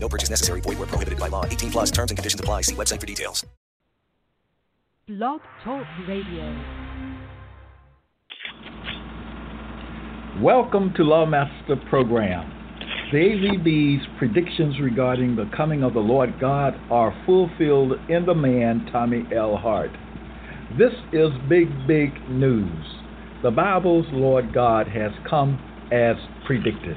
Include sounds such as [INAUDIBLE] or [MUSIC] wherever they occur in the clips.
No purchase necessary. Void where prohibited by law. 18 plus terms and conditions apply. See website for details. Blog Talk Radio. Welcome to Lawmaster Program. The AVB's predictions regarding the coming of the Lord God are fulfilled in the man Tommy L. Hart. This is big, big news. The Bible's Lord God has come as predicted.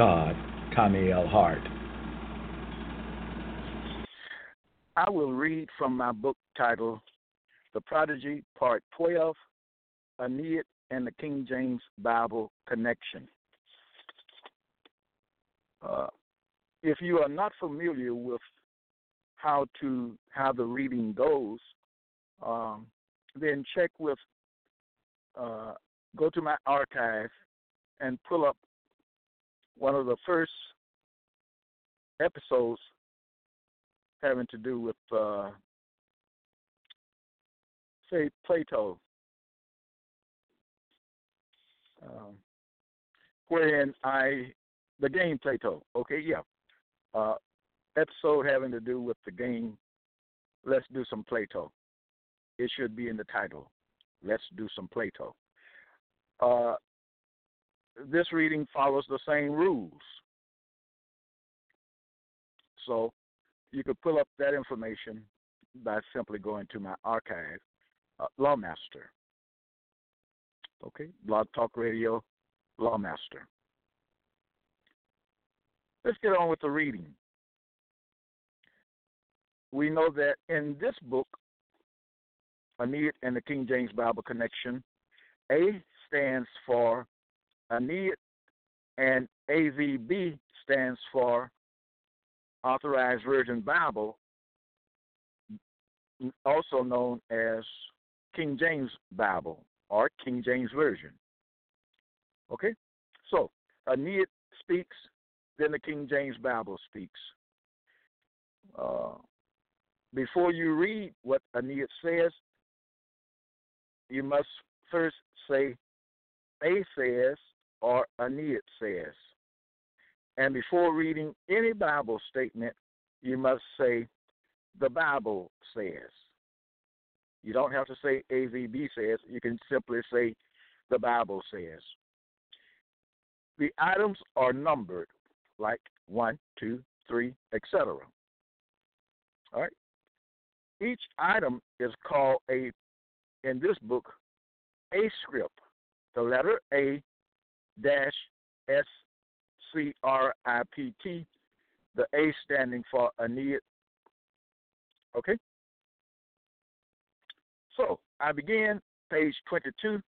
God, Tommy L. Hart. I will read from my book titled The Prodigy, Part 12 Aeneid and the King James Bible Connection. Uh, if you are not familiar with how to how the reading goes, um, then check with uh, go to my archive and pull up one of the first episodes having to do with uh, say Plato, um, wherein I the game Plato. Okay, yeah. Uh, episode having to do with the game. Let's do some Plato. It should be in the title. Let's do some Plato. Uh, this reading follows the same rules. So you could pull up that information by simply going to my archive, uh, Lawmaster. Okay, Blog Talk Radio, Lawmaster. Let's get on with the reading. We know that in this book, Aeneid and the King James Bible Connection, A stands for Aeneid and AVB stands for Authorized Version Bible, also known as King James Bible or King James Version. Okay? So, Aeneid speaks then the King James Bible speaks. Uh, before you read what Aeneid says, you must first say A says or Aeneid says. And before reading any Bible statement, you must say the Bible says. You don't have to say AVB says, you can simply say the Bible says. The items are numbered like one, two, three, etc. All right. Each item is called a, in this book, a script. The letter A dash S C R I P T, the A standing for Aeneid. Okay? So I begin page 22,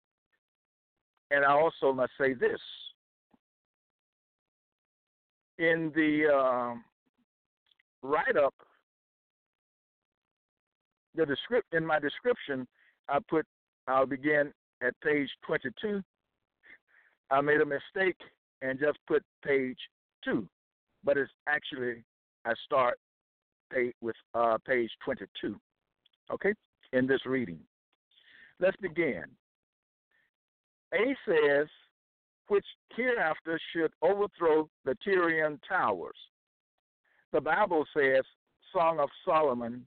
and I also must say this in the uh, write up, the descript in my description, I put I'll begin at page 22. I made a mistake and just put page two, but it's actually I start pay, with uh, page 22. Okay, in this reading, let's begin. A says which hereafter should overthrow the Tyrian towers. The Bible says, Song of Solomon,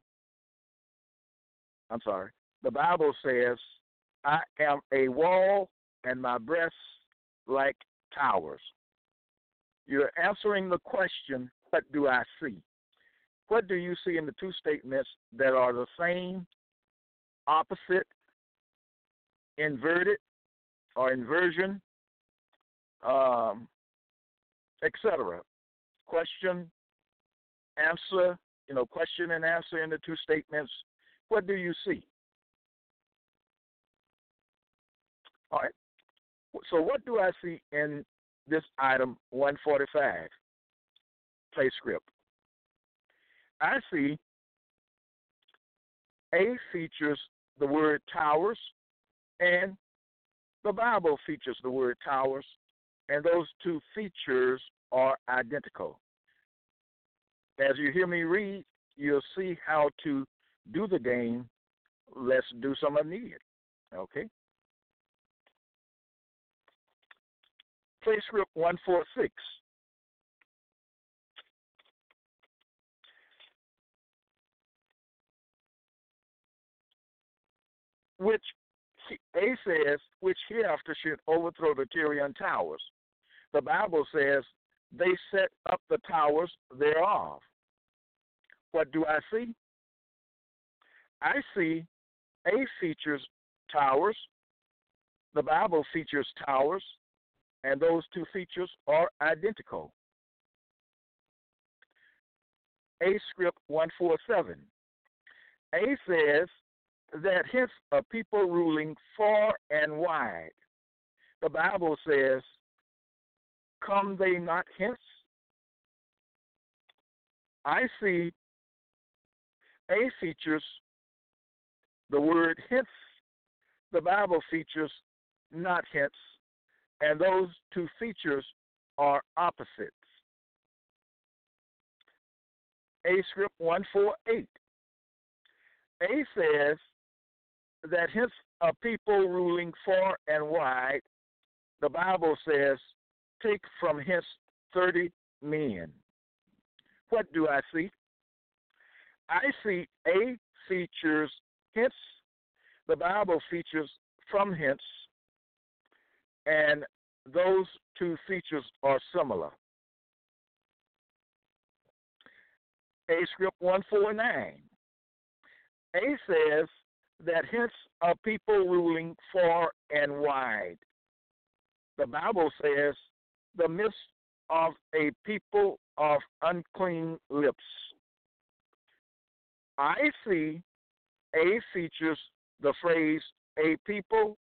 I'm sorry, the Bible says, I am a wall and my breasts like towers. You're answering the question, What do I see? what do you see in the two statements that are the same, opposite, inverted, or inversion, um, etc. Question, answer, you know, question and answer in the two statements. What do you see? All right. So, what do I see in this item 145? Play script. I see A features the word towers, and the Bible features the word towers, and those two features are identical. As you hear me read, you'll see how to do the game. Let's do some immediate. Okay? Play script 146. Which A says, which hereafter should overthrow the Tyrian towers. The Bible says, they set up the towers thereof. What do I see? I see A features towers, the Bible features towers, and those two features are identical. A script 147. A says that hence a people ruling far and wide. The Bible says, Come they not hence? I see A features the word hence, the Bible features not hence, and those two features are opposites. A script 148. A says that hence a uh, people ruling far and wide, the Bible says, take from hence 30 men. What do I see? I see A features hence, the Bible features from hence, and those two features are similar. A script 149. A says that hence are people ruling far and wide. The Bible says the midst of a people of unclean lips. I see A features the phrase a people.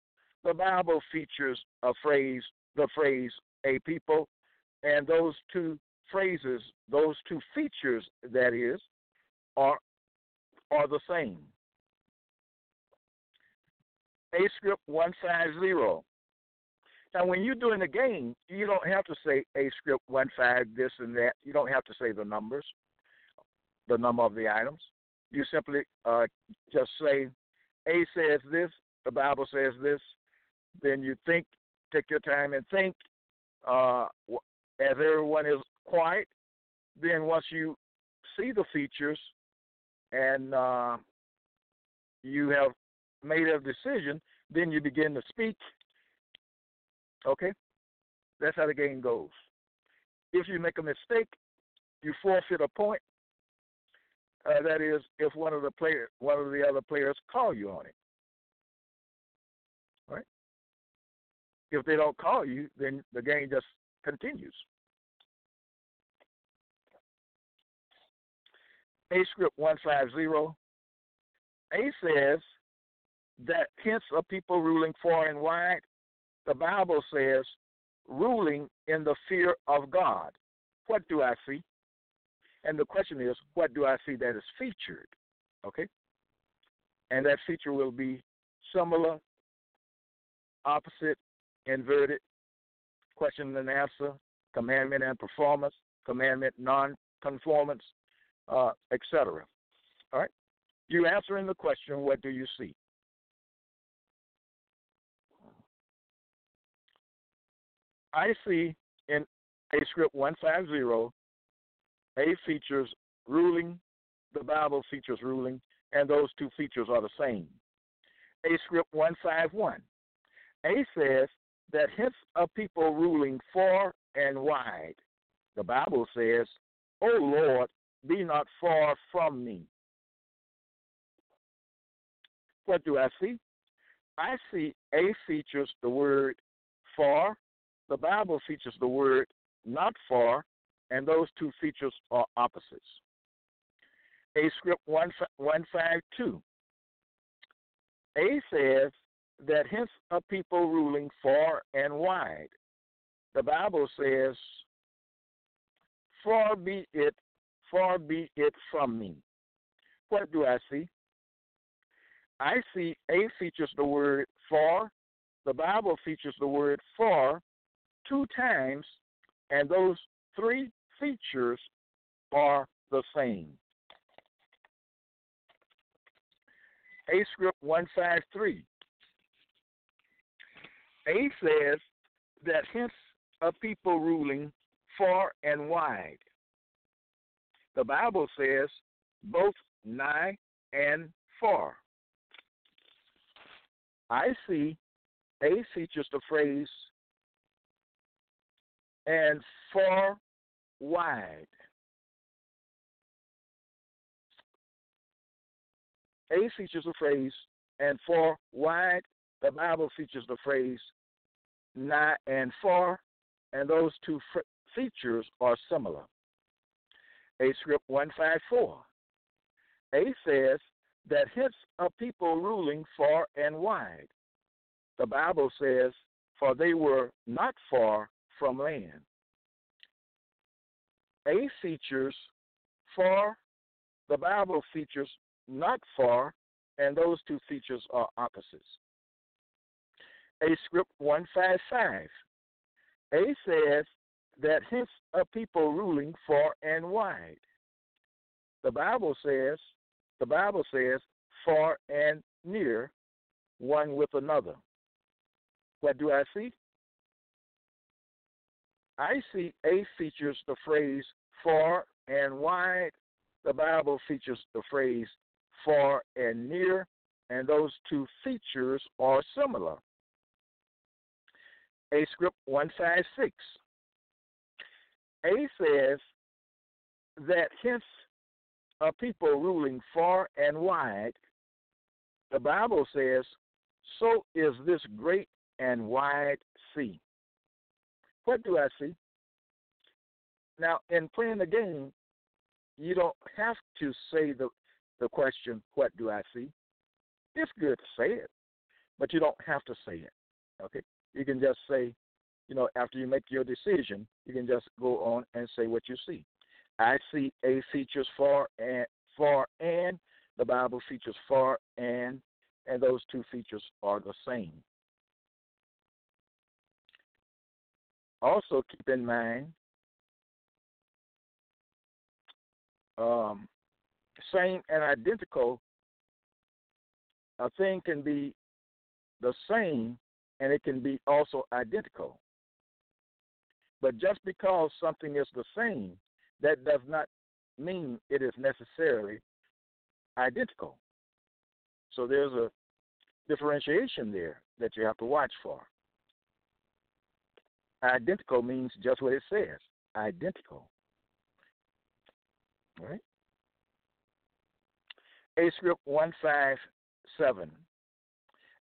The Bible features a phrase, the phrase a people, and those two phrases, those two features, that is, are are the same. A script 150. Now, when you're doing the game, you don't have to say A script one five this and that. You don't have to say the numbers, the number of the items. You simply uh, just say A says this, the Bible says this. Then you think, take your time and think. Uh, as everyone is quiet, then once you see the features and uh, you have made a decision, then you begin to speak. Okay? That's how the game goes. If you make a mistake, you forfeit a point. Uh, that is, if one of the player, one of the other players call you on it. If they don't call you, then the game just continues. A script 150. A says that hence are people ruling far and wide. The Bible says ruling in the fear of God. What do I see? And the question is, what do I see that is featured? Okay? And that feature will be similar, opposite, inverted, question and answer, commandment and performance, commandment non conformance, uh, etc. All right? You answering the question, what do you see? I see in A script 150, A features ruling, the Bible features ruling, and those two features are the same. A script 151. A says that hence are people ruling far and wide. The Bible says, O Lord, be not far from me. What do I see? I see A features the word far, the Bible features the word not far, and those two features are opposites. A script 152. A says that hence a people ruling far and wide. The Bible says, Far be it, far be it from me. What do I see? I see A features the word far, the Bible features the word far two times, and those three features are the same. A script 153. A says that hence a people ruling far and wide. The Bible says both nigh and far. I see A features the phrase and far wide. A features the phrase and far wide. The Bible features the phrase nigh and far, and those two f- features are similar. A script 154. A says that hence a people ruling far and wide. The Bible says, for they were not far from land. A features far, the Bible features not far, and those two features are opposites. A script 155. A says that hence a people ruling far and wide. The Bible says, the Bible says far and near, one with another. What do I see? I see A features the phrase far and wide. The Bible features the phrase far and near, and those two features are similar. A script 156. A says that hence a people ruling far and wide, the Bible says, so is this great and wide sea. What do I see? Now, in playing the game, you don't have to say the the question, What do I see? It's good to say it, but you don't have to say it. Okay? You can just say, you know, after you make your decision, you can just go on and say what you see. I see A features far and far and the Bible features far and and those two features are the same. Also keep in mind um, same and identical, a thing can be the same and it can be also identical. But just because something is the same, that does not mean it is necessarily identical. So there's a differentiation there that you have to watch for. Identical means just what it says identical. Right? A script 157.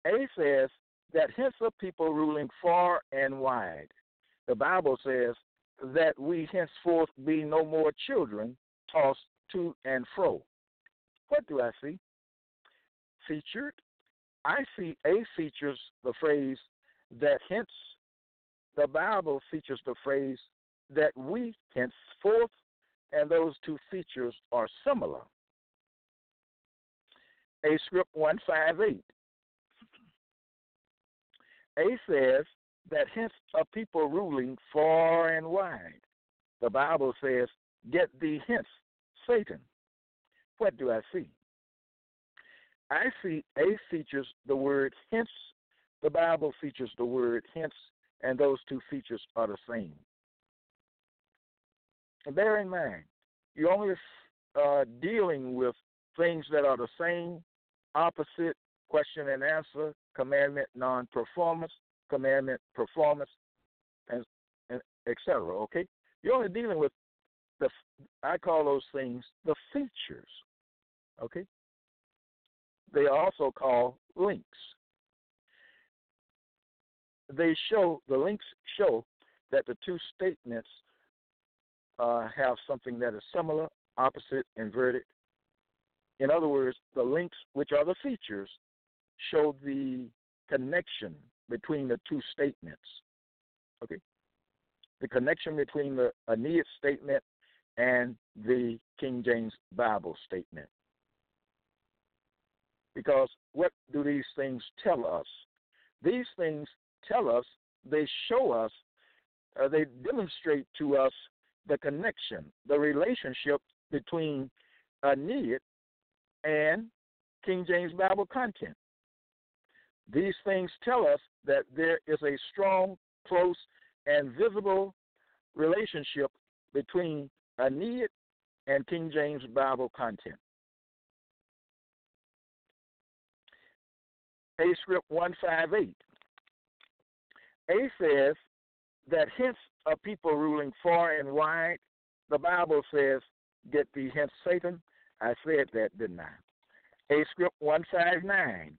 A says that hence of people ruling far and wide. The Bible says that we henceforth be no more children tossed to and fro. What do I see? Featured. I see A features the phrase that hence. The Bible features the phrase that we henceforth, and those two features are similar. A script 158. A says that hence a people ruling far and wide. The Bible says, Get thee hence, Satan. What do I see? I see A features the word hence, the Bible features the word hence, and those two features are the same. And bear in mind, you're only uh, dealing with things that are the same opposite, question and answer, commandment non-performance, commandment performance, and, and etc. Okay, you're only dealing with the I call those things the features. Okay. They are also called links. They show the links show that the two statements uh, have something that is similar, opposite, inverted. In other words, the links, which are the features, show the connection between the two statements. Okay? The connection between the Aeneid statement and the King James Bible statement. Because what do these things tell us? These things tell us, they show us, uh, they demonstrate to us the connection, the relationship between Aeneid and King James Bible content. These things tell us that there is a strong, close, and visible relationship between Aeneid and King James Bible content. A script 158. A says that hence a people ruling far and wide. The Bible says, get thee hence Satan. I said that, didn't I? A script 159.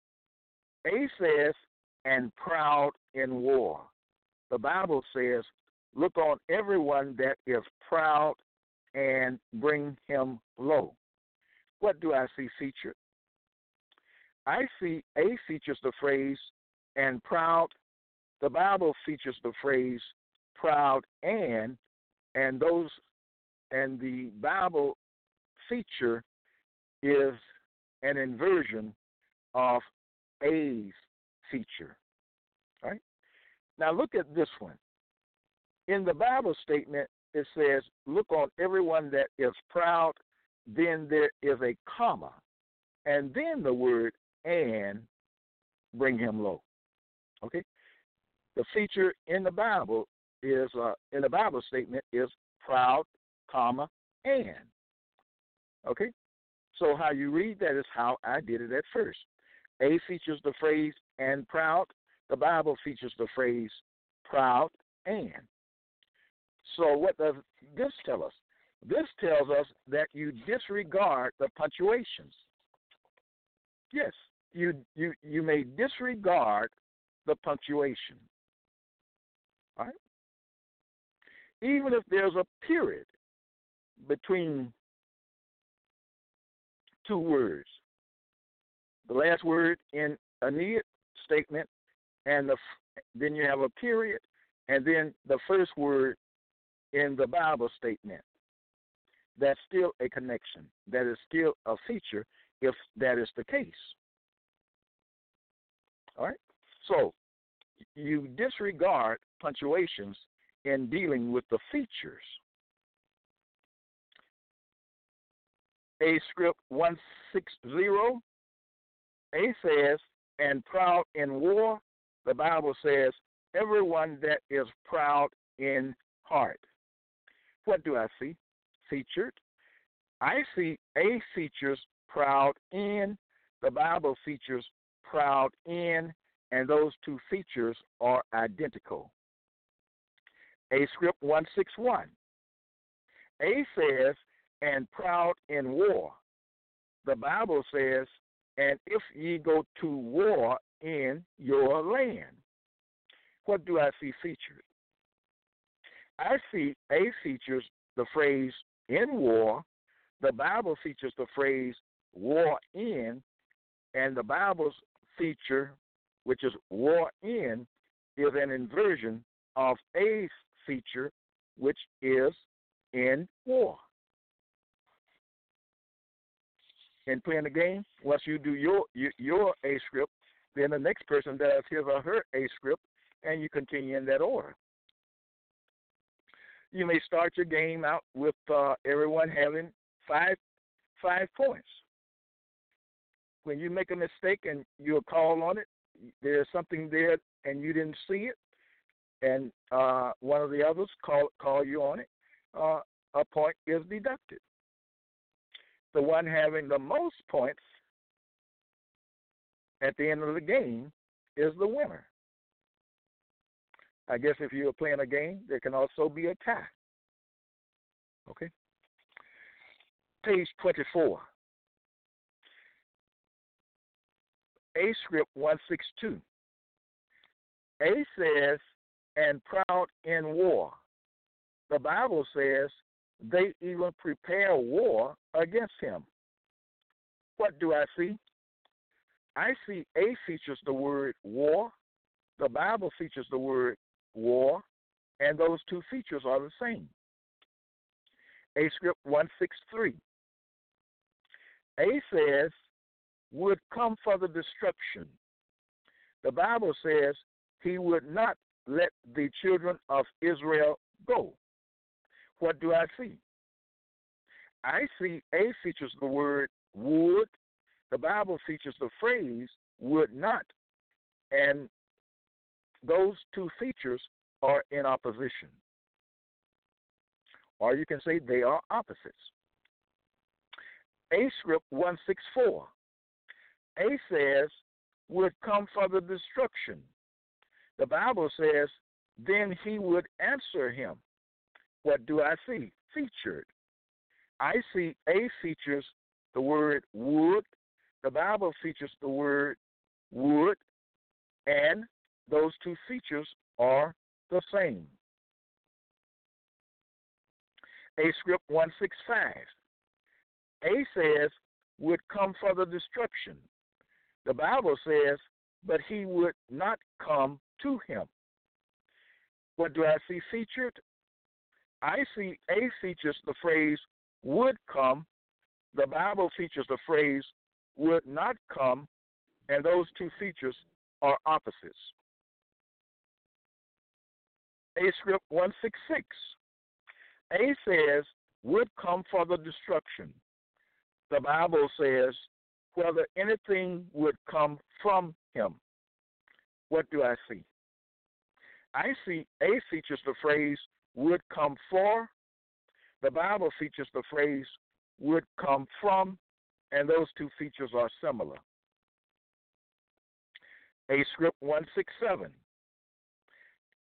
A says, and proud in war. The Bible says, look on everyone that is proud and bring him low. What do I see featured? I see A features the phrase and proud. The Bible features the phrase proud and, and those, and the Bible feature is an inversion of A's feature. Right? Now look at this one. In the Bible statement, it says, Look on everyone that is proud, then there is a comma, and then the word and bring him low. Okay? The feature in the Bible is uh, in the Bible statement is proud, comma, and. Okay? So how you read that is how I did it at first. A features the phrase and proud. The Bible features the phrase proud and. So what does this tell us? This tells us that you disregard the punctuations. Yes, you you you may disregard the punctuation. All right? Even if there's a period between two words. The last word in a Aeneid statement, and the, then you have a period, and then the first word in the Bible statement. That's still a connection. That is still a feature if that is the case. All right? So you disregard punctuations in dealing with the features. A script 160, A says, and proud in war. The Bible says, everyone that is proud in heart. What do I see? Featured. I see A features proud in. The Bible features proud in, and those two features are identical. A script 161. A says, and proud in war. The Bible says, and if ye go to war in your land. What do I see featured? I see A features the phrase in war, the Bible features the phrase war in, and the Bible's feature, which is war in, is an inversion of A feature, which is in war. In playing the game, once you do your your A script, then the next person does his or her A script, and you continue in that order. You may start your game out with uh, everyone having five five points. When you make a mistake and you call on it, there's something there and you didn't see it, and uh, one of the others call call you on it, uh, a point is deducted. The one having the most points at the end of the game is the winner. I guess if you are playing a game, there can also be a tie. Okay? page 24. A script 162. A says, and proud in war. The Bible says they even prepare war against him. What do I see? I see A features the word war, the Bible features the word war, and those two features are the same. A script 163. A says, would come for the destruction. The Bible says he would not let the children of Israel go. What do I see? I see A features the word would, the Bible features the phrase would not, and those two features are in opposition. Or you can say they are opposites. A script 164. A says, would come for the destruction. The Bible says, then he would answer him. What do I see? Featured. I see A features the word would, the Bible features the word would, and those two features are the same. A script 165. A says, would come for the destruction. The Bible says, but he would not come to him. What do I see featured? I see A features the phrase would come, the Bible features the phrase would not come, and those two features are opposites. A script 166. A says, would come for the destruction. The Bible says, whether anything would come from him. What do I see? I see A features the phrase would come for. The Bible features the phrase would come from, and those two features are similar. A script 167.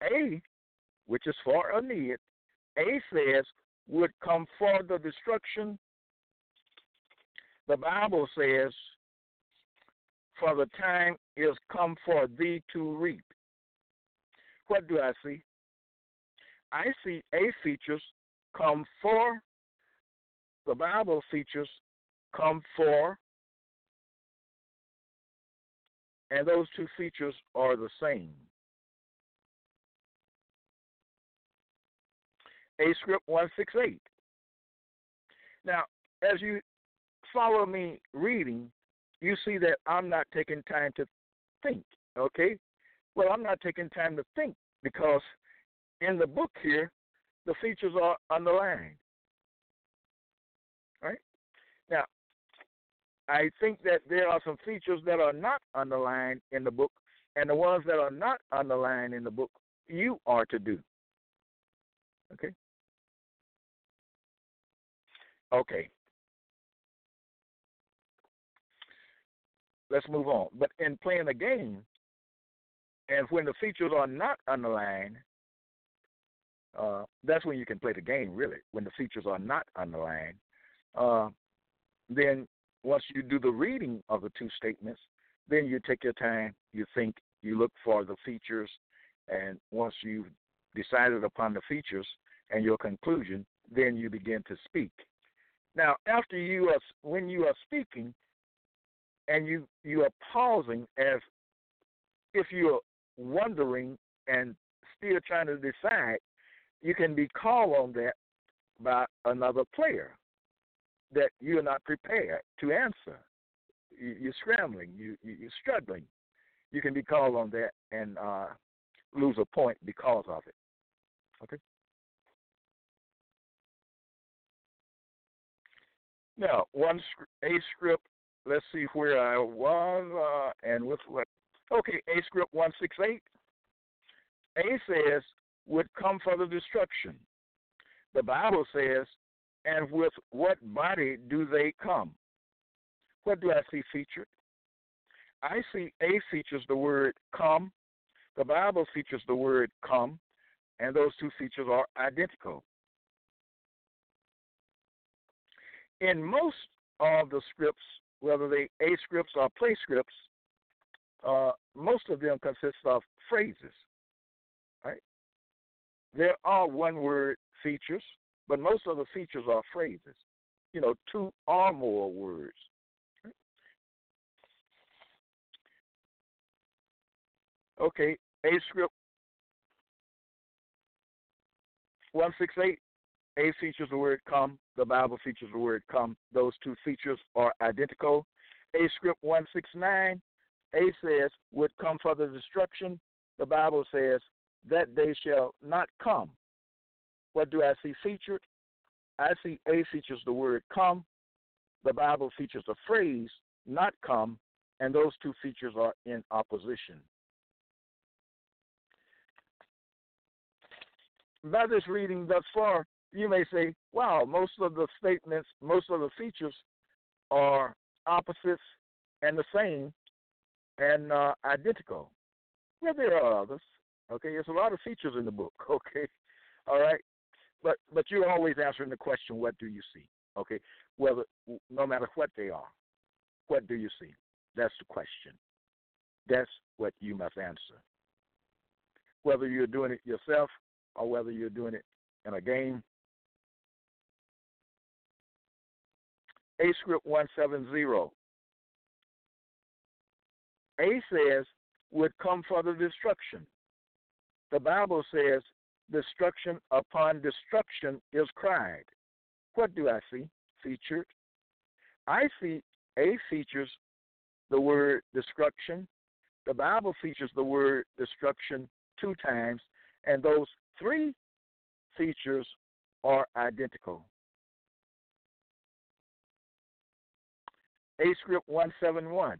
A, which is for Aeneid, A says would come for the destruction. The Bible says, For the time is come for thee to reap. What do I see? I see A features come for, the Bible features come for, and those two features are the same. A script 168. Now, as you follow me reading, you see that I'm not taking time to think, okay? Well, I'm not taking time to think because in the book here, the features are underlined. Right? Now, I think that there are some features that are not underlined in the book, and the ones that are not underlined in the book, you are to do. Okay? Okay. Let's move on. But in playing the game, and when the features are not underlined, uh, that's when you can play the game, really, when the features are not underlined. Uh, then once you do the reading of the two statements, then you take your time, you think, you look for the features, and once you've decided upon the features and your conclusion, then you begin to speak. Now, after you are, when you are speaking, and you you are pausing as if you're wondering and still trying to decide, you can be called on that by another player that you're not prepared to answer. You're scrambling, you, you're struggling. You can be called on that and uh, lose a point because of it. Okay? Now, one a script. Let's see where I was uh, and with what. Okay, a script one six eight. A says would come for the destruction. The Bible says, and with what body do they come? What do I see featured? I see A features the word come. The Bible features the word come, and those two features are identical. in most of the scripts, whether they A scripts or play scripts, uh, most of them consist of phrases. There are one word features, but most of the features are phrases. You know, two or more words. Okay, A script 168, A features the word come, the Bible features the word come. Those two features are identical. A script 169, A says, would come for the destruction. The Bible says, that they shall not come. What do I see featured? I see A features the word come. The Bible features the phrase not come, and those two features are in opposition. by this reading thus far, you may say, wow, most of the statements, most of the features are opposites and the same and uh, identical. Well, there are others. Okay, there's a lot of features in the book. [LAUGHS] Okay, all right, but but you're always answering the question, what do you see? Okay, whether no matter what they are, what do you see? That's the question. That's what you must answer. Whether you're doing it yourself or whether you're doing it in a game. A script 170. A says would come for the destruction. The Bible says destruction upon destruction is cried. What do I see featured? I see A features the word destruction. The Bible features the word destruction two times, and those three features are identical. A script 171.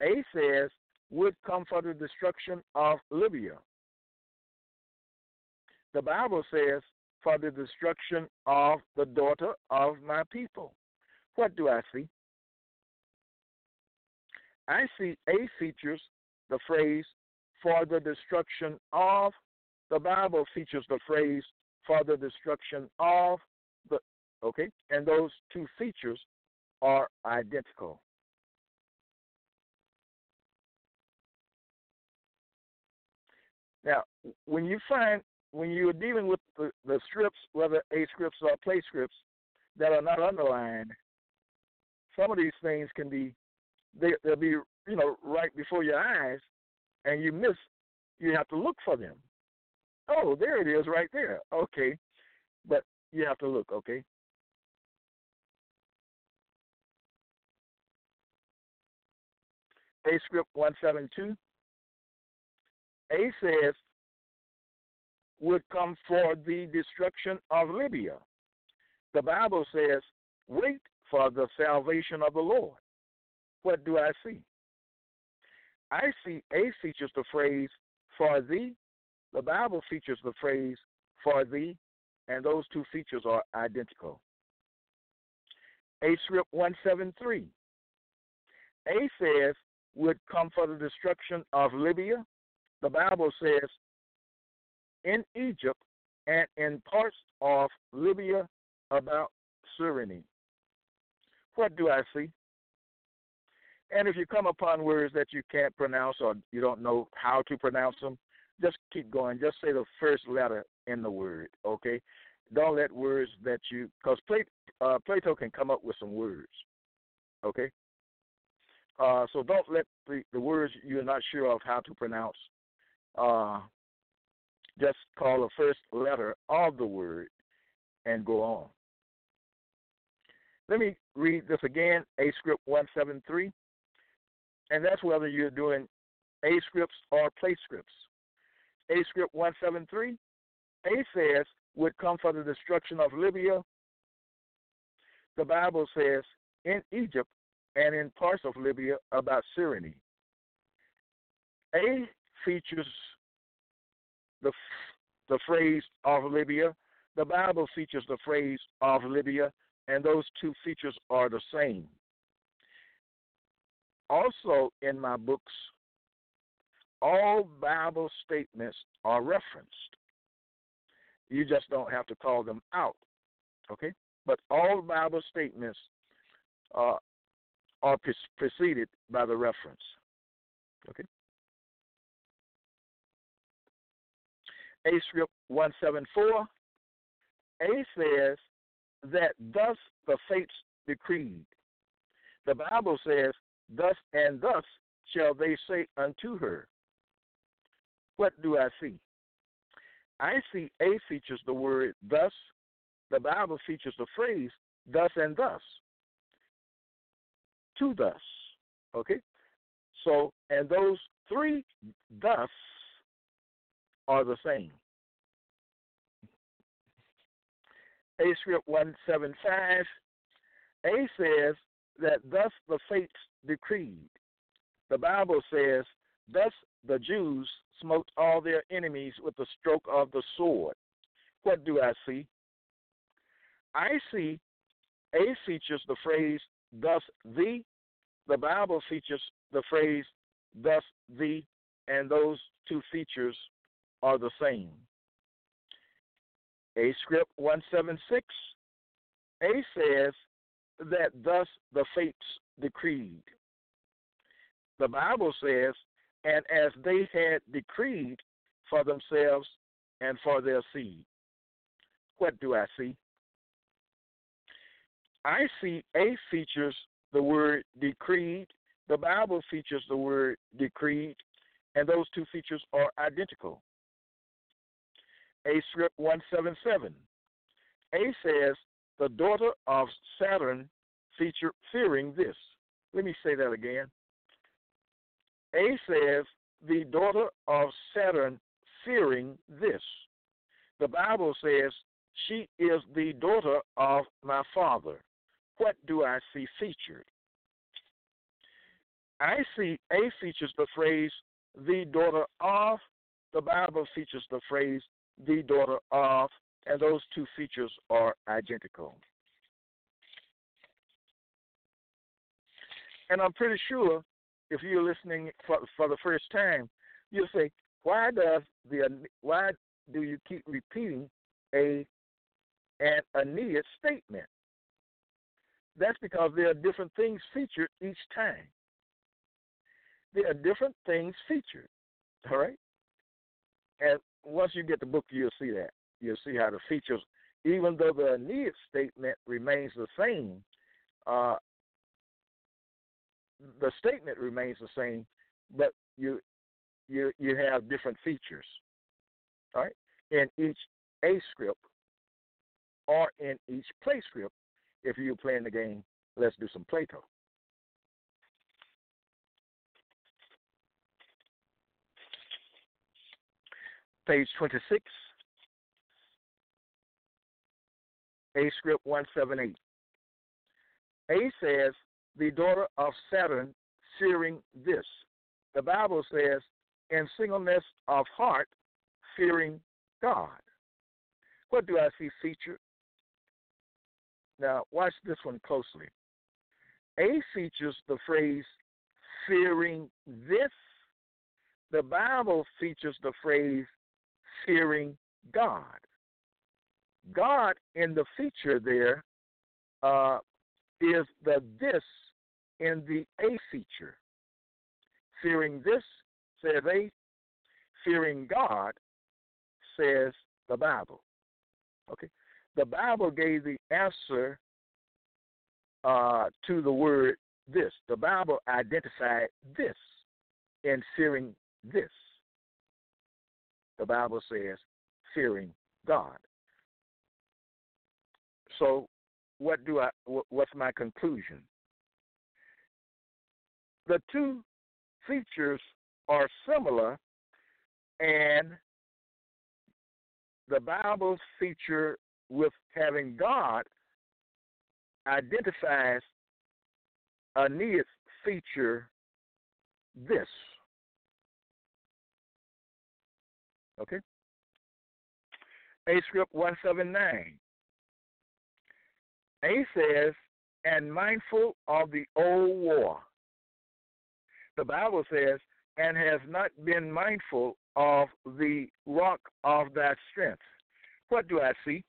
A says, would come for the destruction of Libya. The Bible says, for the destruction of the daughter of my people. What do I see? I see A features the phrase for the destruction of the Bible features the phrase for the destruction of the okay, and those two features are identical. When you find when you're dealing with the, the scripts, whether A scripts or play scripts that are not underlined, some of these things can be they, they'll be you know right before your eyes, and you miss. You have to look for them. Oh, there it is right there. Okay. But you have to look, okay? A script 172. A says, would come for the destruction of Libya. The Bible says, wait for the salvation of the Lord. What do I see? I see A features the phrase for thee the Bible features the phrase for thee, and those two features are identical. A script 173. A says would come for the destruction of Libya. The Bible says in Egypt and in parts of Libya about Cyrene. What do I see? And if you come upon words that you can't pronounce or you don't know how to pronounce them, just keep going. Just say the first letter in the word, okay? Don't let words that you, because Plato, uh, Plato can come up with some words, okay? Uh, so don't let the, the words you're not sure of how to pronounce, uh, just call the first letter of the word and go on. Let me read this again, A script 173. And that's whether you're doing A scripts or play scripts. A script 173, A says, would come for the destruction of Libya. The Bible says in Egypt and in parts of Libya about Cyrene. A features the, the phrase of Libya. The Bible features the phrase of Libya, and those two features are the same. Also, in my books, all Bible statements are referenced. You just don't have to call them out. Okay? but all Bible statements uh, are pre- preceded by the reference. Okay. A script 174. A says that thus the fates decreed. The Bible says, thus and thus shall they say unto her. What do I see? I see A features the word thus. The Bible features the phrase thus and thus. To thus. Okay? So, and those three thus are the same. A script 175, A says that thus the fates decreed. The Bible says, thus the Jews smote all their enemies with the stroke of the sword. What do I see? I see A features the phrase, thus the. The Bible features the phrase, thus the, and those two features are the same. A script 176, A says that thus the fates decreed. The Bible says, and as they had decreed for themselves and for their seed. What do I see? I see A features the word decreed, the Bible features the word decreed, and those two features are identical. A script 177. A says, the daughter of Saturn feature fearing this. Let me say that again. A says, the daughter of Saturn fearing this. The Bible says, she is the daughter of my father. What do I see featured? I see A features the phrase the daughter of. The Bible features the phrase the daughter of, and those two features are identical. And I'm pretty sure if you're listening for, for the first time, you'll say, why does the why do you keep repeating a an Aeneid statement? That's because there are different things featured each time. There are different things featured. All right? And once you get the book, you'll see that. You'll see how the features, even though the Aeneid statement remains the same, uh, the statement remains the same, but you you you have different features, right, in each A script or in each play script. If you're playing the game, let's do some Plato. Page 26, A script 178. A says, the daughter of Saturn fearing this. The Bible says, in singleness of heart, fearing God. What do I see featured? Now, watch this one closely. A features the phrase fearing this. The Bible features the phrase fearing God. God in the feature there uh, is the this in the A feature. Fearing this, says A. Fearing God, says the Bible. Okay? The Bible gave the answer uh, to the word this. The Bible identified this in fearing this. The Bible says fearing God. So, what do I? What's my conclusion? The two features are similar, and the Bible's feature with having God identifies a Aeneid's feature this. Okay? A script 179. A says, and mindful of the old war. The Bible says, and has not been mindful of the rock of thy strength. What do I see?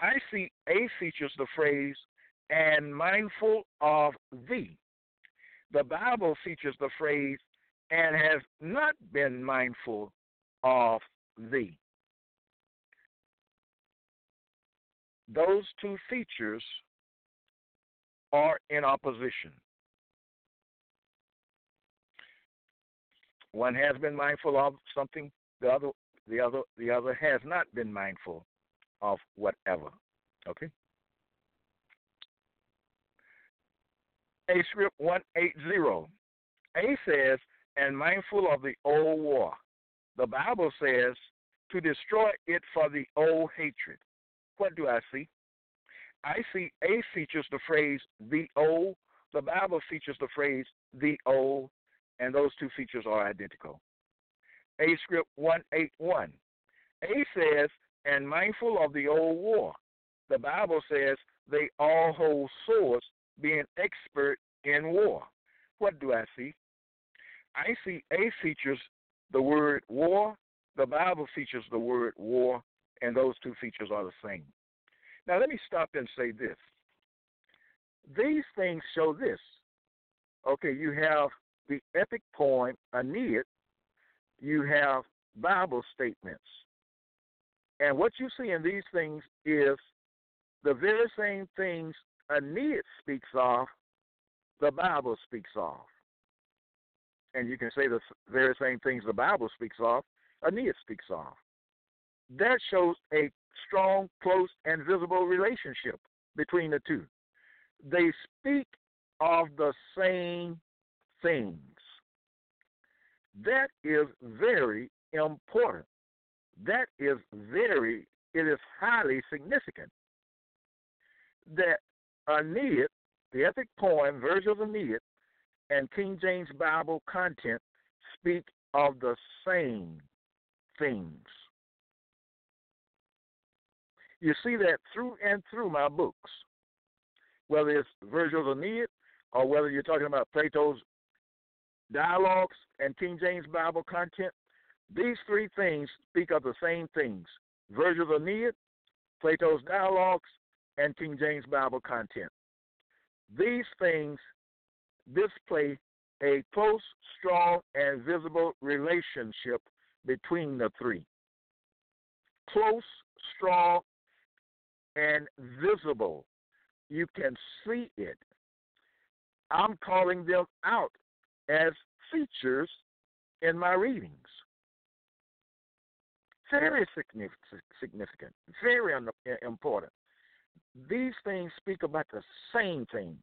I see A features the phrase, and mindful of thee. The Bible features the phrase, and has not been mindful of thee. Those two features are in opposition. One has been mindful of something, the other the other the other has not been mindful of whatever. Okay? A script 180. A says, and mindful of the old war. The Bible says to destroy it for the old hatred. What do I see? I see A features the phrase the old. The Bible features the phrase the old, and those two features are identical. A script 181. A says, and mindful of the old war. The Bible says they all hold swords, being expert in war. What do I see? I see A features the word war, the Bible features the word war, and those two features are the same. Now, let me stop and say this. These things show this. Okay, you have the epic poem Aeneid, you have Bible statements. And what you see in these things is the very same things Aeneid speaks of, the Bible speaks of. And you can say the very same things the Bible speaks of, Aeneas speaks of. That shows a strong, close, and visible relationship between the two. They speak of the same things. That is very important. That is very, it is highly significant that Aeneid, the epic poem, Virgil's Aeneid, and King James Bible content speak of the same things. You see that through and through my books, whether it's Virgil's Aeneid or whether you're talking about Plato's dialogues and King James Bible content. These three things speak of the same things Virgil's Aeneid, Plato's dialogues, and King James Bible content. These things display a close, strong, and visible relationship between the three. Close, strong, and visible. You can see it. I'm calling them out as features in my readings. Very significant, very important. These things speak about the same things.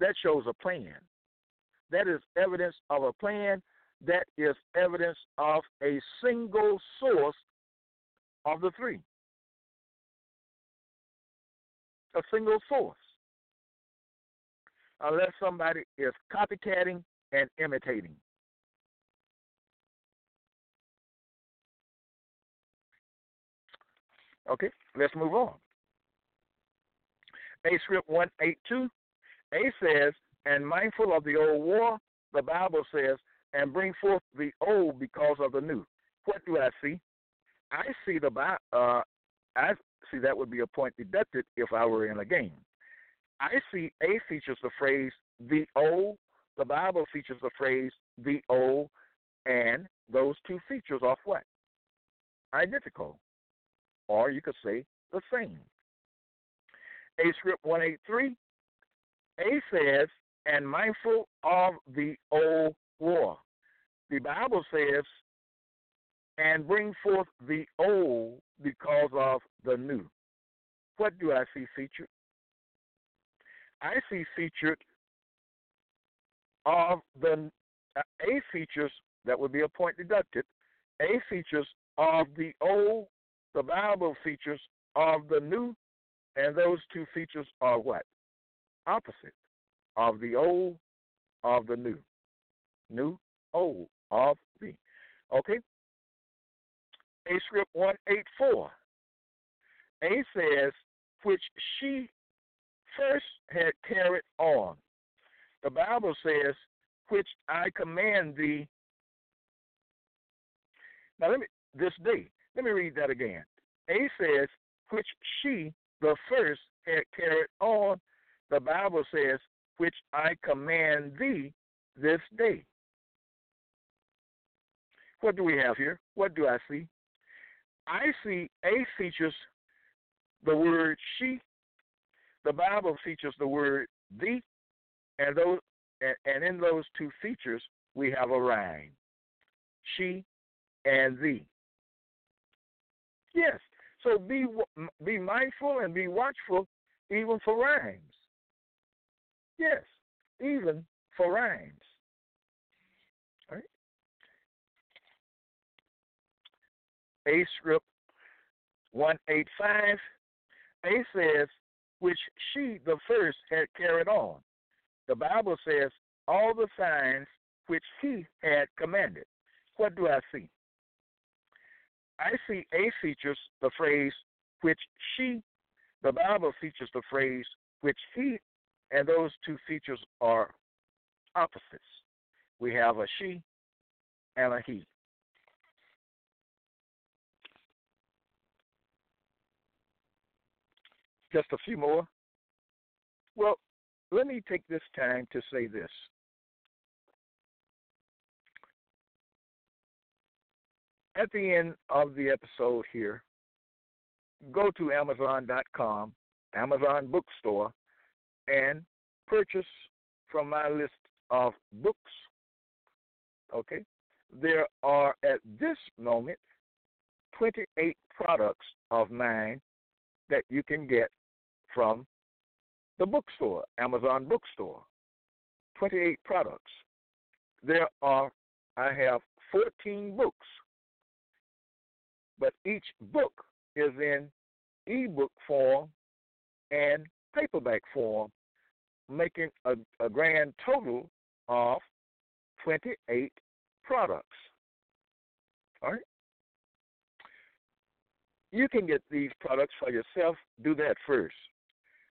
That shows a plan. That is evidence of a plan. That is evidence of a single source of the three. A single source. Unless somebody is copycatting and imitating. Okay, let's move on. A script 182, A says, and mindful of the old war, the Bible says, and bring forth the old because of the new. What do I see? I see the uh, I see that would be a point deducted if I were in a game. I see A features the phrase the old, the Bible features the phrase the old, and those two features are what? Identical. Or you could say the same. A script 183, A says, and mindful of the old war. The Bible says, and bring forth the old because of the new. What do I see featured? I see featured of the uh, A features that would be a point deducted. A features of the old, the Bible features of the new, and those two features are what? Opposite of the old, of the new. New, old, of the. Okay? A script 184. A says, which she first had carried on. The Bible says, which I command thee. Now let me this day, let me read that again. A says, which she, the first, had carried on. The Bible says, which I command thee this day. What do we have here? What do I see? I see A features the word she. The Bible features the word thee, and those and in those two features we have a rhyme. She and thee. Yes. So be be mindful and be watchful even for rhymes. Yes, even for rhymes. Right. A script 185, A says, which she, the first, had carried on. The Bible says, all the signs which he had commanded. What do I see? I see A features the phrase which she, the Bible features the phrase which he, and those two features are opposites. We have a she and a he. Just a few more. Well, let me take this time to say this. At the end of the episode here, go to Amazon.com, Amazon Bookstore, and purchase from my list of books. Okay? There are at this moment 28 products of mine that you can get from the bookstore, Amazon Bookstore. 28 products. There are, I have 14 books, but each book is in ebook form and paperback form, making a, a grand total of 28 products. All right? You can get these products for yourself. Do that first.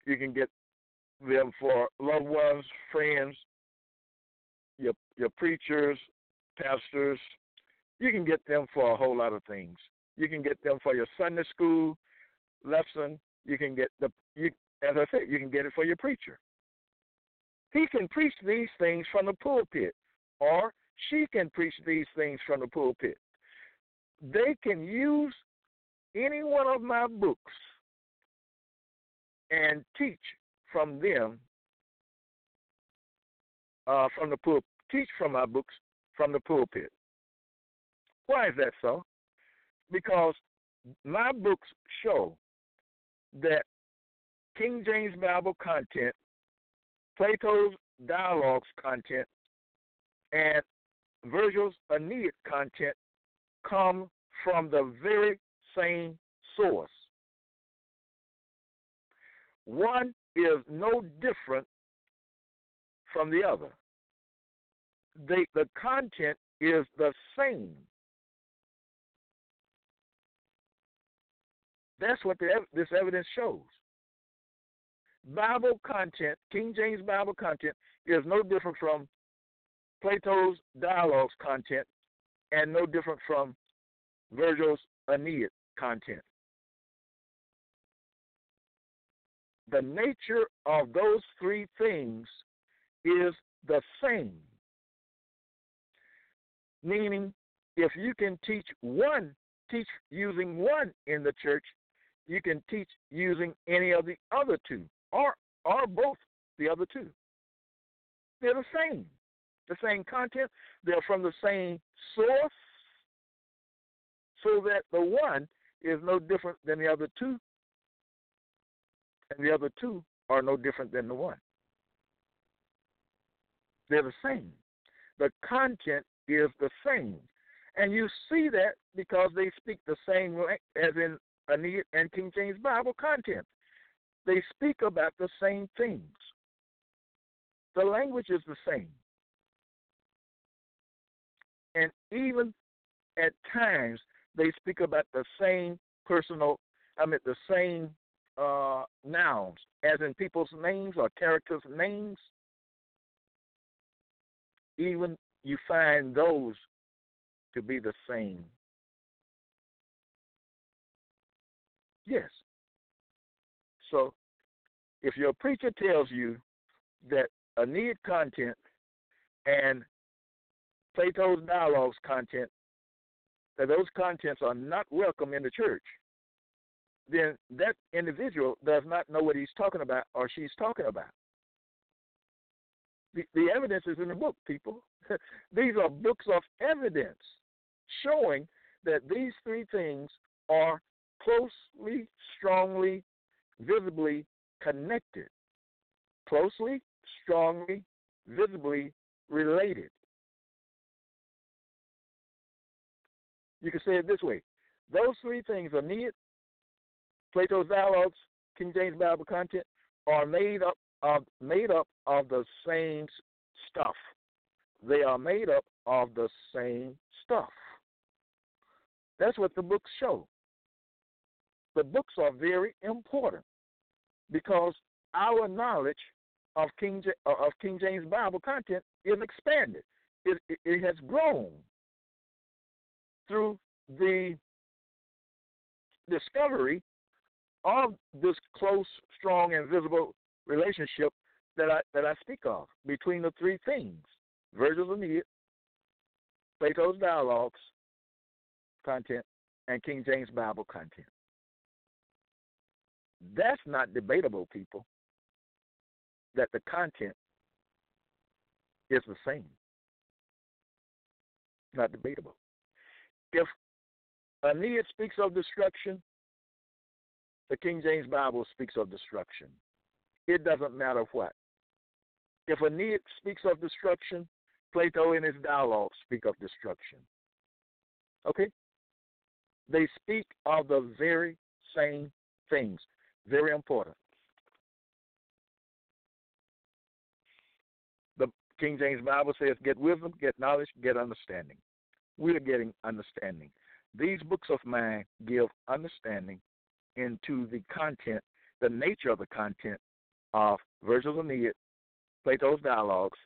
You can get them for loved ones, friends, your your preachers, pastors. You can get them for a whole lot of things. You can get them for your Sunday school lesson. You can get the you as I said, you can get it for your preacher. He can preach these things from the pulpit, or she can preach these things from the pulpit. They can use any one of my books and teach from them uh, from the pulpit, teach from my books from the pulpit. Why is that so? Because my books show that King James Bible content, Plato's dialogues content, and Virgil's Aeneid content come from the very same source. One is no different from the other. The, the content is the same. That's what the, this evidence shows. Bible content, King James Bible content, is no different from Plato's dialogues content and no different from Virgil's Aeneid content. The nature of those three things is the same. Meaning, if you can teach one, teach using one in the church, you can teach using any of the other two, or or both the other two. They're the same. The same content. They're from the same source. So that the one is no different than the other two, and the other two are no different than the one. They're the same. The content is the same. And you see that because they speak the same as in Aeneid and King James Bible content. They speak about the same things. The language is the same. And even at times, they speak about the same personal, I mean, the same uh, nouns, as in people's names or characters' names. Even you find those to be the same. Yes. So if your preacher tells you that Aeneid content and Plato's dialogues content, that those contents are not welcome in the church, then that individual does not know what he's talking about or she's talking about. The, the evidence is in the book, people. [LAUGHS] these are books of evidence showing that these three things are closely, strongly, visibly connected. Closely, strongly, visibly related. You can say it this way those three things are needed. Plato's dialogues, King James Bible content, are made up of made up of the same stuff. They are made up of the same stuff. That's what the books show. The books are very important because our knowledge of King uh, of King James Bible content is expanded. It, it, it has grown through the discovery of this close, strong, and visible relationship that I that I speak of between the three things: Virgil's Aeneid, Plato's dialogues content, and King James Bible content. That's not debatable, people. That the content is the same. Not debatable. If Aeneas speaks of destruction, the King James Bible speaks of destruction. It doesn't matter what. If Aeneas speaks of destruction, Plato in his dialogues speak of destruction. Okay? They speak of the very same things. Very important. The King James Bible says, get wisdom, get knowledge, get understanding. We are getting understanding. These books of mine give understanding into the content, the nature of the content of Virgil's Aeneid, Plato's Dialogues,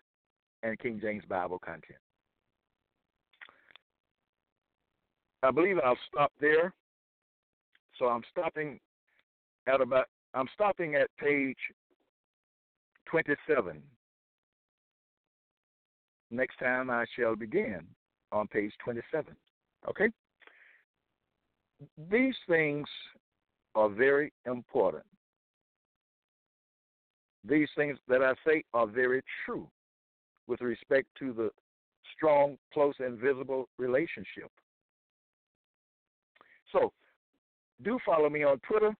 and King James Bible content. I believe I'll stop there. So I'm stopping at about I'm stopping at page 27. Next time I shall begin on page 27. Okay? These things are very important. These things that I say are very true with respect to the strong, close, and visible relationship. So, do follow me on Twitter.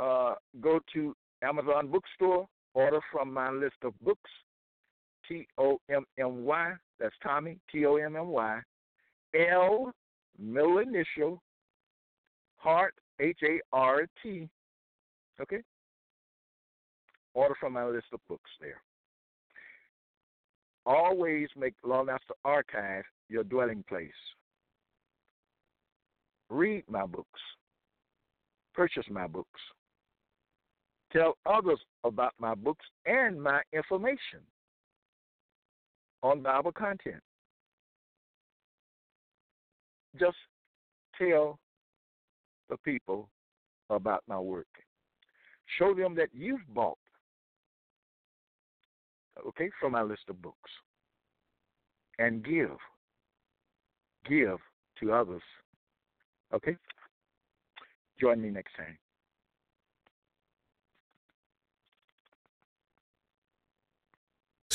Uh, go to Amazon Bookstore, order from my list of books. T O M M Y. That's Tommy. T O M M Y. L middle initial. Hart H A R T. Okay. Order from my list of books there. Always make Law Master Archive your dwelling place. Read my books. Purchase my books. Tell others about my books and my information on Bible content. Just tell the people about my work. Show them that you've bought, okay, from my list of books. And give. Give to others Okay? Join me next time.